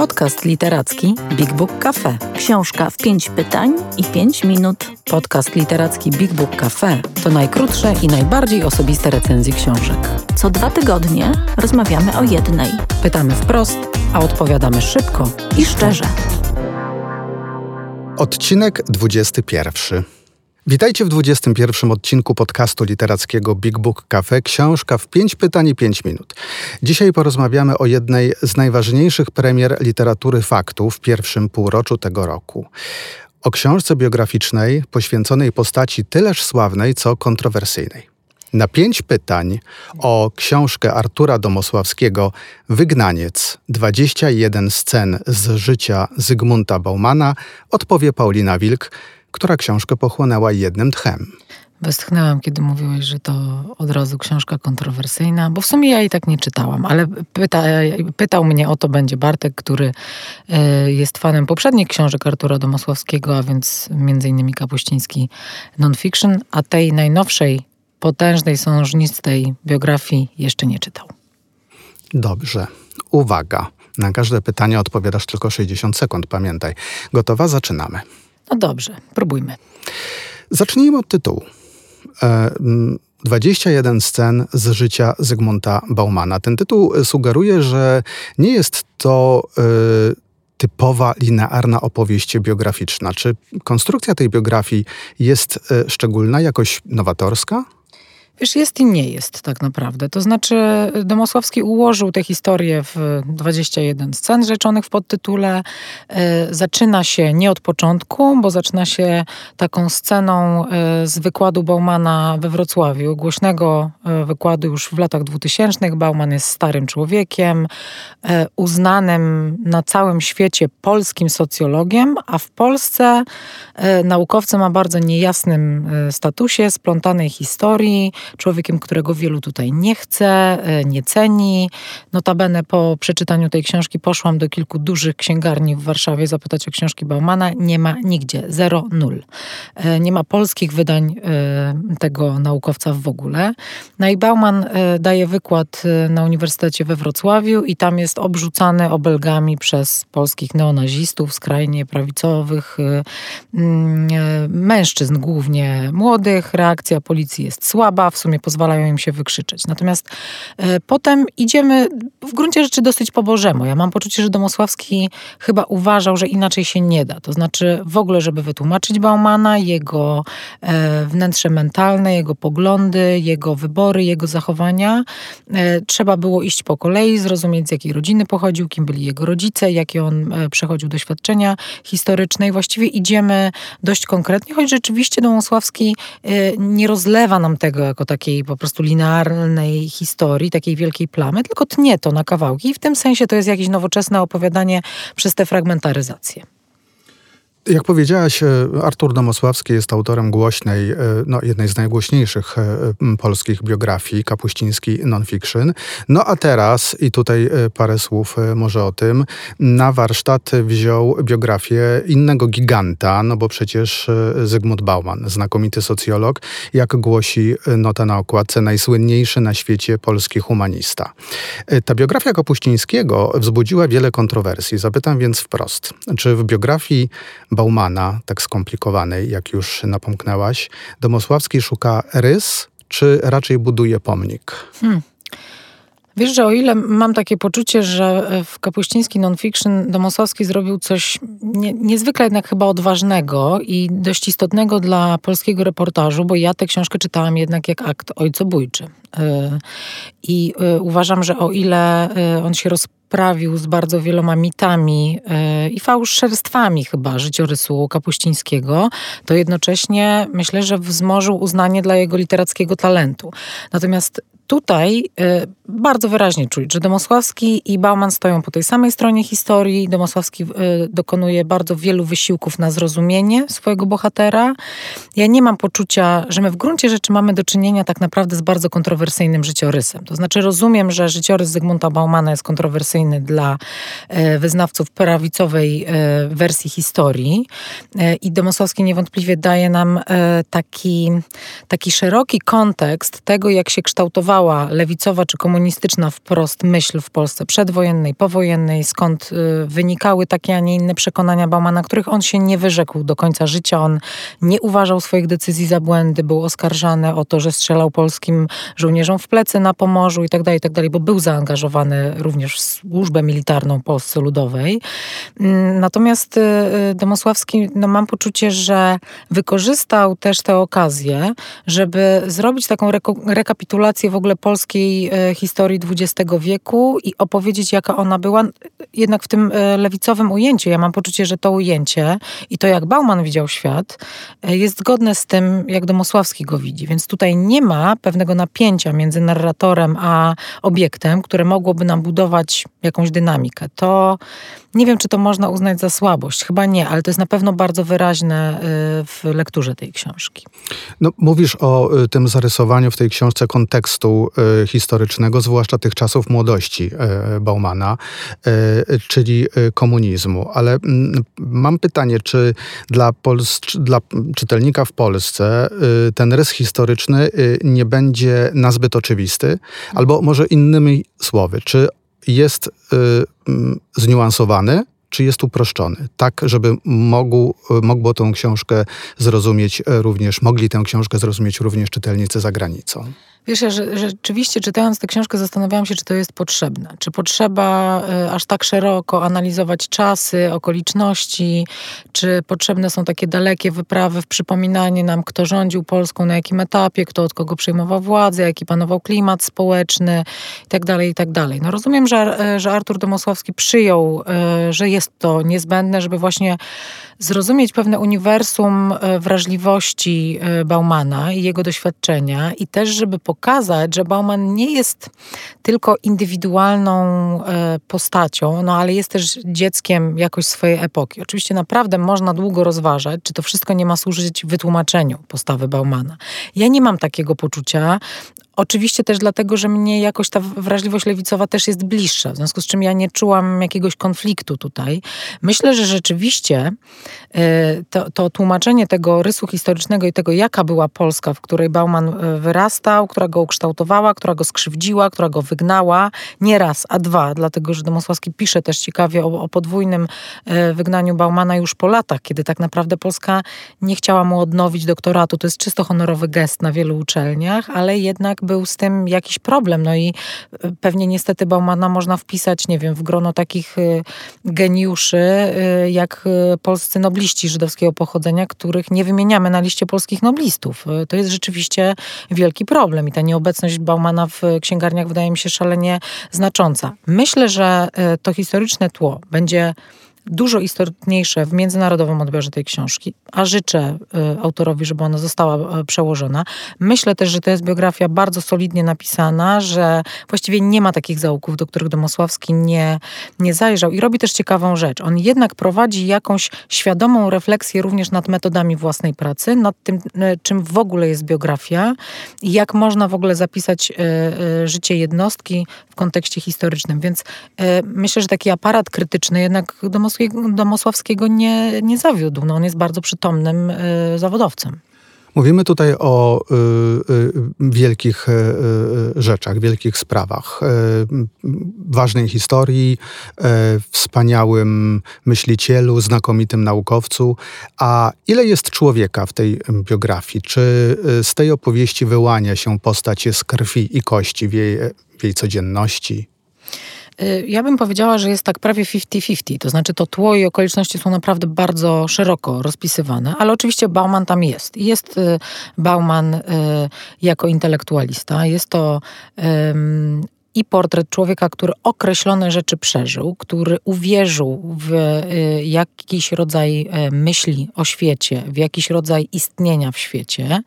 Podcast literacki Big Book Cafe. Książka w pięć pytań i pięć minut. Podcast literacki Big Book Cafe to najkrótsze i najbardziej osobiste recenzje książek. Co dwa tygodnie rozmawiamy o jednej. Pytamy wprost, a odpowiadamy szybko i szczerze. Odcinek 21. Witajcie w 21 odcinku podcastu literackiego Big Book Cafe. Książka w 5 pytań i 5 minut. Dzisiaj porozmawiamy o jednej z najważniejszych premier literatury faktów w pierwszym półroczu tego roku. O książce biograficznej poświęconej postaci tyleż sławnej, co kontrowersyjnej. Na pięć pytań o książkę Artura Domosławskiego Wygnaniec 21 scen z życia Zygmunta Baumana odpowie Paulina Wilk, która książkę pochłonęła jednym tchem. Westchnęłam, kiedy mówiłeś, że to od razu książka kontrowersyjna, bo w sumie ja jej tak nie czytałam, ale pyta, pytał mnie o to będzie Bartek, który e, jest fanem poprzednich książek Artura Domosławskiego, a więc innymi Kapuściński Nonfiction, a tej najnowszej, potężnej, sążnistej biografii jeszcze nie czytał. Dobrze. Uwaga. Na każde pytanie odpowiadasz tylko 60 sekund, pamiętaj. Gotowa? Zaczynamy. No dobrze, próbujmy. Zacznijmy od tytułu. E, 21 scen z życia Zygmunta Baumana. Ten tytuł sugeruje, że nie jest to e, typowa, linearna opowieść biograficzna. Czy konstrukcja tej biografii jest e, szczególna, jakoś nowatorska? Wiesz, jest i nie jest tak naprawdę. To znaczy Domosławski ułożył tę historię w 21 scen rzeczonych w podtytule. E, zaczyna się nie od początku, bo zaczyna się taką sceną e, z wykładu Baumana we Wrocławiu, głośnego e, wykładu już w latach 2000. Bauman jest starym człowiekiem, uznanym na całym świecie polskim socjologiem, a w Polsce naukowcem o bardzo niejasnym statusie, splątanej historii, człowiekiem, którego wielu tutaj nie chce, e, nie ceni. Notabene po przeczytaniu tej książki poszłam do kilku dużych księgarni w Warszawie zapytać o książki Baumana. Nie ma nigdzie, zero, nul. E, nie ma polskich wydań e, tego naukowca w ogóle. No i Bauman daje wykład na Uniwersytecie we Wrocławiu i tam jest obrzucany obelgami przez polskich neonazistów, skrajnie prawicowych, mm, mężczyzn głównie młodych. Reakcja policji jest słaba, w sumie pozwalają im się wykrzyczeć. Natomiast e, potem idziemy w gruncie rzeczy dosyć po Bożemu. Ja mam poczucie, że Domosławski chyba uważał, że inaczej się nie da. To znaczy w ogóle, żeby wytłumaczyć Baumana, jego e, wnętrze mentalne, jego poglądy, jego wybory, jego zachowania, e, trzeba było iść po kolei, zrozumieć z jakiej rodziny pochodził, kim byli jego rodzice, jakie on przechodził doświadczenia historyczne i właściwie idziemy dość konkretnie, choć rzeczywiście Domosławski nie rozlewa nam tego jako takiej po prostu linearnej historii, takiej wielkiej plamy, tylko tnie to na kawałki i w tym sensie to jest jakieś nowoczesne opowiadanie przez tę fragmentaryzację. Jak powiedziałaś, e, Artur Domosławski jest autorem głośnej, e, no, jednej z najgłośniejszych e, polskich biografii, Kapuściński Nonfiction. No a teraz, i tutaj parę słów może o tym, na warsztat wziął biografię innego giganta, no bo przecież Zygmunt Bauman, znakomity socjolog, jak głosi nota na okładce, najsłynniejszy na świecie polski humanista. Ta biografia Kapuścińskiego wzbudziła wiele kontrowersji. Zapytam więc wprost, czy w biografii Baumana, tak skomplikowanej, jak już napomknęłaś, Domosławski szuka rys, czy raczej buduje pomnik? Hmm. Wiesz, że o ile mam takie poczucie, że w Kapuściński Nonfiction Domosławski zrobił coś nie, niezwykle jednak chyba odważnego i dość istotnego dla polskiego reportażu, bo ja tę książkę czytałam jednak jak akt ojcobójczy. Y, I y, uważam, że o ile on się rozprawił z bardzo wieloma mitami i fałszerstwami chyba życiorysu Kapuścińskiego, to jednocześnie myślę, że wzmożył uznanie dla jego literackiego talentu. Natomiast tutaj y, bardzo wyraźnie czuć, że Domosławski i Bauman stoją po tej samej stronie historii. Domosławski y, dokonuje bardzo wielu wysiłków na zrozumienie swojego bohatera. Ja nie mam poczucia, że my w gruncie rzeczy mamy do czynienia tak naprawdę z bardzo kontrowersyjnym życiorysem. To znaczy rozumiem, że życiorys Zygmunta Baumana jest kontrowersyjny dla wyznawców prawicowej wersji historii. I Domosłowski niewątpliwie daje nam taki, taki szeroki kontekst tego, jak się kształtowała lewicowa czy komunistyczna wprost myśl w Polsce przedwojennej, powojennej, skąd wynikały takie, a nie inne przekonania Baumana, których on się nie wyrzekł do końca życia. On nie uważał swoich decyzji za błędy, był oskarżany o to, że strzelał polskim żołnierzom w plecy na Pomorzu itd., tak itd., tak bo był zaangażowany również w służbę militarną Polsce Ludowej. Mm, natomiast y, y, Domosławski, no mam poczucie, że wykorzystał też tę okazję, żeby zrobić taką rekapitulację w ogóle polskiej y, historii XX wieku i opowiedzieć, jaka ona była, jednak w tym lewicowym ujęciu. Ja mam poczucie, że to ujęcie i to, jak Bauman widział świat, jest zgodne z tym, jak Domosławski go widzi. Więc tutaj nie ma pewnego napięcia między narratorem a obiektem, które mogłoby nam budować jakąś dynamikę. To nie wiem, czy to można uznać za słabość. Chyba nie, ale to jest na pewno bardzo wyraźne y, w lekturze tej książki. No, mówisz o y, tym zarysowaniu w tej książce kontekstu y, historycznego, zwłaszcza tych czasów młodości Baumana, czyli komunizmu. Ale mm, mam pytanie, czy dla, Pols dla czytelnika w Polsce ten rys historyczny nie będzie nazbyt oczywisty? Albo może innymi słowy, czy jest y, zniuansowany, czy jest uproszczony, tak żeby mógł, mogło tę książkę zrozumieć również, mogli tę książkę zrozumieć również czytelnicy za granicą. Wiesz, ja że, rzeczywiście czytając tę książkę zastanawiałam się, czy to jest potrzebne. Czy potrzeba y, aż tak szeroko analizować czasy, okoliczności, czy potrzebne są takie dalekie wyprawy w przypominanie nam, kto rządził Polską, na jakim etapie, kto od kogo przejmował władzę, jaki panował klimat społeczny itd., tak itd. Tak no rozumiem, że, y, że Artur Domosławski przyjął, y, że jest to niezbędne, żeby właśnie zrozumieć pewne uniwersum e, wrażliwości e, Baumana i jego doświadczenia i też, żeby pokazać, że Bauman nie jest tylko indywidualną e, postacią, no ale jest też dzieckiem jakoś swojej epoki. Oczywiście naprawdę można długo rozważać, czy to wszystko nie ma służyć wytłumaczeniu postawy Baumana. Ja nie mam takiego poczucia. Oczywiście też dlatego, że mnie jakoś ta wrażliwość lewicowa też jest bliższa, w związku z czym ja nie czułam jakiegoś konfliktu tutaj. Myślę, że rzeczywiście e, to, to tłumaczenie tego rysu historycznego i tego, jaka była Polska, w której Bauman e, wyrastał, która go ukształtowała, która go skrzywdziła, która go wygnała, nie raz, a dwa, dlatego, że Domosławski pisze też ciekawie o, o podwójnym e, wygnaniu Baumana już po latach, kiedy tak naprawdę Polska nie chciała mu odnowić doktoratu. To jest czysto honorowy gest na wielu uczelniach, ale jednak był z tym jakiś problem. No i e, pewnie niestety Baumana można wpisać, nie wiem, w grono takich e, geniuszy, e, jak polscy nobliści żydowskiego pochodzenia, których nie wymieniamy na liście polskich noblistów. To jest rzeczywiście wielki problem i ta nieobecność Baumana w księgarniach wydaje mi się szalenie znacząca. Myślę, że to historyczne tło będzie dużo istotniejsze w międzynarodowym odbiorze tej książki, a życzę y, autorowi, żeby ona została y, przełożona. Myślę też, że to jest biografia bardzo solidnie napisana, że właściwie nie ma takich zaułków, do których Domosławski nie, nie zajrzał i robi też ciekawą rzecz. On jednak prowadzi jakąś świadomą refleksję również nad metodami własnej pracy, nad tym, y, czym w ogóle jest biografia i jak można w ogóle zapisać życie jednostki w kontekście historycznym. Więc myślę, że taki aparat krytyczny jednak Domosławski Domosławskiego nie, nie zawiódł. No, on jest bardzo przytomnym y, zawodowcem. Mówimy tutaj o y, y, wielkich y, rzeczach, wielkich sprawach, y, ważnej historii, wspaniałym myślicielu, znakomitym naukowcu. A ile jest człowieka w tej biografii? Czy z tej opowieści wyłania się postać z krwi i kości w jej, w jej codzienności? Y, ja bym powiedziała, że jest tak prawie 50-50. To znaczy to tło i okoliczności są naprawdę bardzo szeroko rozpisywane, ale oczywiście Bauman tam jest. Jest y, Bauman y, jako intelektualista. Jest to i portret człowieka, który określone rzeczy przeżył, który uwierzył w jakiś rodzaj myśli o świecie, w jakiś rodzaj istnienia w świecie.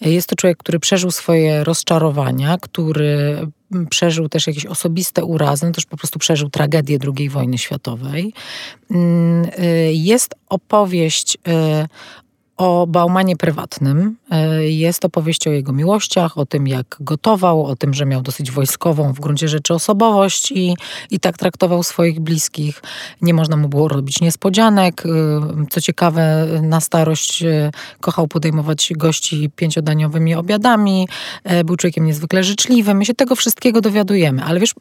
Jest to człowiek, który przeżył swoje rozczarowania, który przeżył też jakieś osobiste urazy, no też po prostu przeżył tragedię II wojny światowej. Mm, y, jest opowieść y, o Baumanie prywatnym. E, jest opowieść o jego miłościach, o tym jak gotował, o tym, że miał dosyć wojskową w gruncie rzeczy osobowość i, i tak traktował swoich bliskich. Nie można mu było robić niespodzianek. E, co ciekawe, na starość e, kochał podejmować gości pięciodaniowymi obiadami. Był człowiekiem niezwykle życzliwym. My się tego wszystkiego dowiadujemy. Ale wiesz,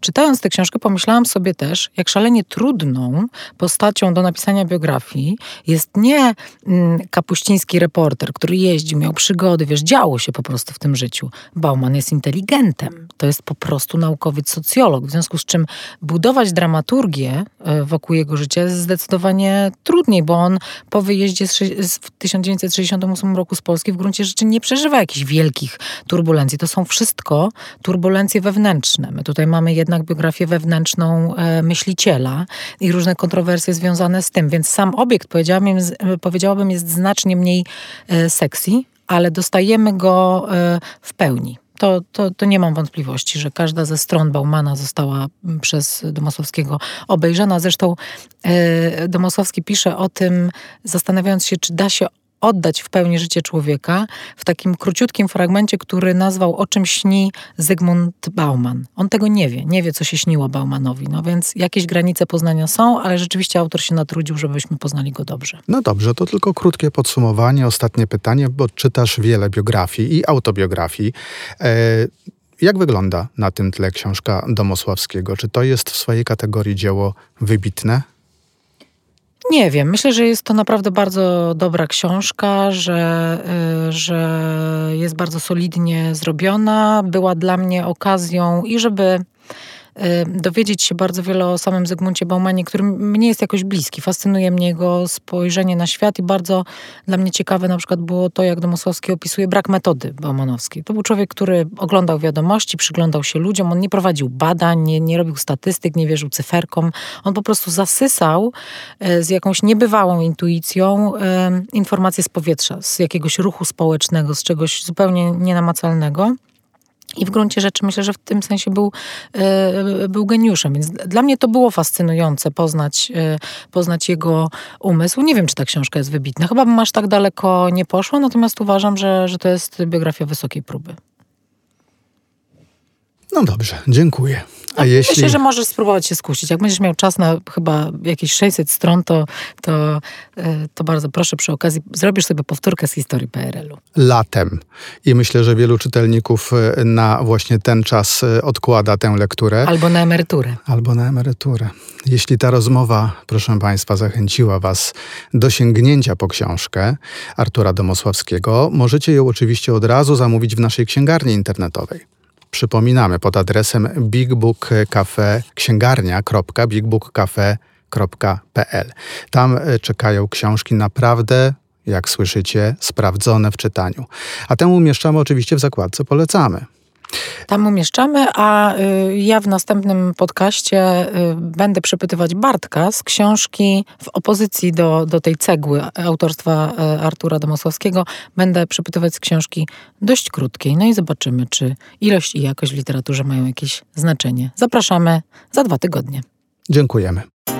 czytając tę książkę pomyślałam sobie też, jak szalenie trudną postacią do napisania biografii jest nie mm, kapuściński reporter, który jeździł, miał przygody, wiesz, działo się po prostu w tym życiu. Bauman jest inteligentem. To jest po prostu naukowiec socjolog, w związku z czym budować dramaturgię e, wokół jego życia jest zdecydowanie trudniej, bo on po wyjeździe w 1968 roku z Polski w gruncie rzeczy nie przeżywa jakichś wielkich turbulencji. To są wszystko turbulencje wewnętrzne. My tutaj mamy jednak biografię wewnętrzną e, myśliciela i różne kontrowersje związane z tym, więc sam obiekt, powiedziałabym, powiedziałabym jest jest znacznie mniej e, sexy, ale dostajemy go e, w pełni. To, to, to nie mam wątpliwości, że każda ze stron Baumana została przez Domosłowskiego obejrzana. Zresztą e, Domosłowski pisze o tym, zastanawiając się, czy da się oddać w pełni życie człowieka w takim króciutkim fragmencie, który nazwał O czym śni Zygmunt Bauman. On tego nie wie, nie wie, co się śniło Baumanowi. No więc jakieś granice poznania są, ale rzeczywiście autor się natrudził, żebyśmy poznali go dobrze. No dobrze, to tylko krótkie podsumowanie, ostatnie pytanie, bo czytasz wiele biografii i autobiografii. E jak wygląda na tym tle książka Domosławskiego? Czy to jest w swojej kategorii dzieło wybitne? Nie wiem. Myślę, że jest to naprawdę bardzo dobra książka, że, y, że jest bardzo solidnie zrobiona. Była dla mnie okazją i żeby dowiedzieć się bardzo wiele o samym Zygmuncie Baumanie, który mnie jest jakoś bliski. Fascynuje mnie jego spojrzenie na świat i bardzo dla mnie ciekawe na przykład było to, jak Domosłowski opisuje brak metody baumanowskiej. To był człowiek, który oglądał wiadomości, przyglądał się ludziom, on nie prowadził badań, nie, nie robił statystyk, nie wierzył cyferkom. On po prostu zasysał y, z jakąś niebywałą intuicją y, informacje z powietrza, z jakiegoś ruchu społecznego, z czegoś zupełnie nienamacalnego. I w gruncie rzeczy myślę, że w tym sensie był, e, był geniuszem. Więc dla mnie to było fascynujące poznać, e, poznać jego umysł. Nie wiem, czy ta książka jest wybitna. Chyba bym aż tak daleko nie poszła, natomiast uważam, że, że to jest biografia wysokiej próby. No dobrze, dziękuję. A no, jeśli... Myślę, że możesz spróbować się skusić. Jak będziesz miał czas na chyba jakieś 600 stron, to, to, e, to bardzo proszę przy okazji zrobisz sobie powtórkę z historii PRL-u. Latem. I myślę, że wielu czytelników e, na właśnie ten czas e, odkłada tę lekturę. Albo na emeryturę. Albo na emeryturę. Jeśli ta rozmowa, proszę Państwa, zachęciła Was do sięgnięcia po książkę Artura Domosławskiego, możecie ją oczywiście od razu zamówić w naszej księgarni internetowej przypominamy pod adresem bigbookcafe księgarnia.bigbookcafe.pl. Tam e, czekają książki naprawdę jak słyszycie, sprawdzone w czytaniu. A tę umieszczamy oczywiście w zakładce Polecamy. Tam umieszczamy, a y, ja w następnym podcaście y, będę przepytywać Bartka z książki w opozycji do, do tej cegły autorstwa y, Artura Domosławskiego. Będę przepytywać z książki dość krótkiej. No i zobaczymy, czy ilość i jakość w literaturze mają jakieś znaczenie. Zapraszamy za dwa tygodnie. Dziękujemy.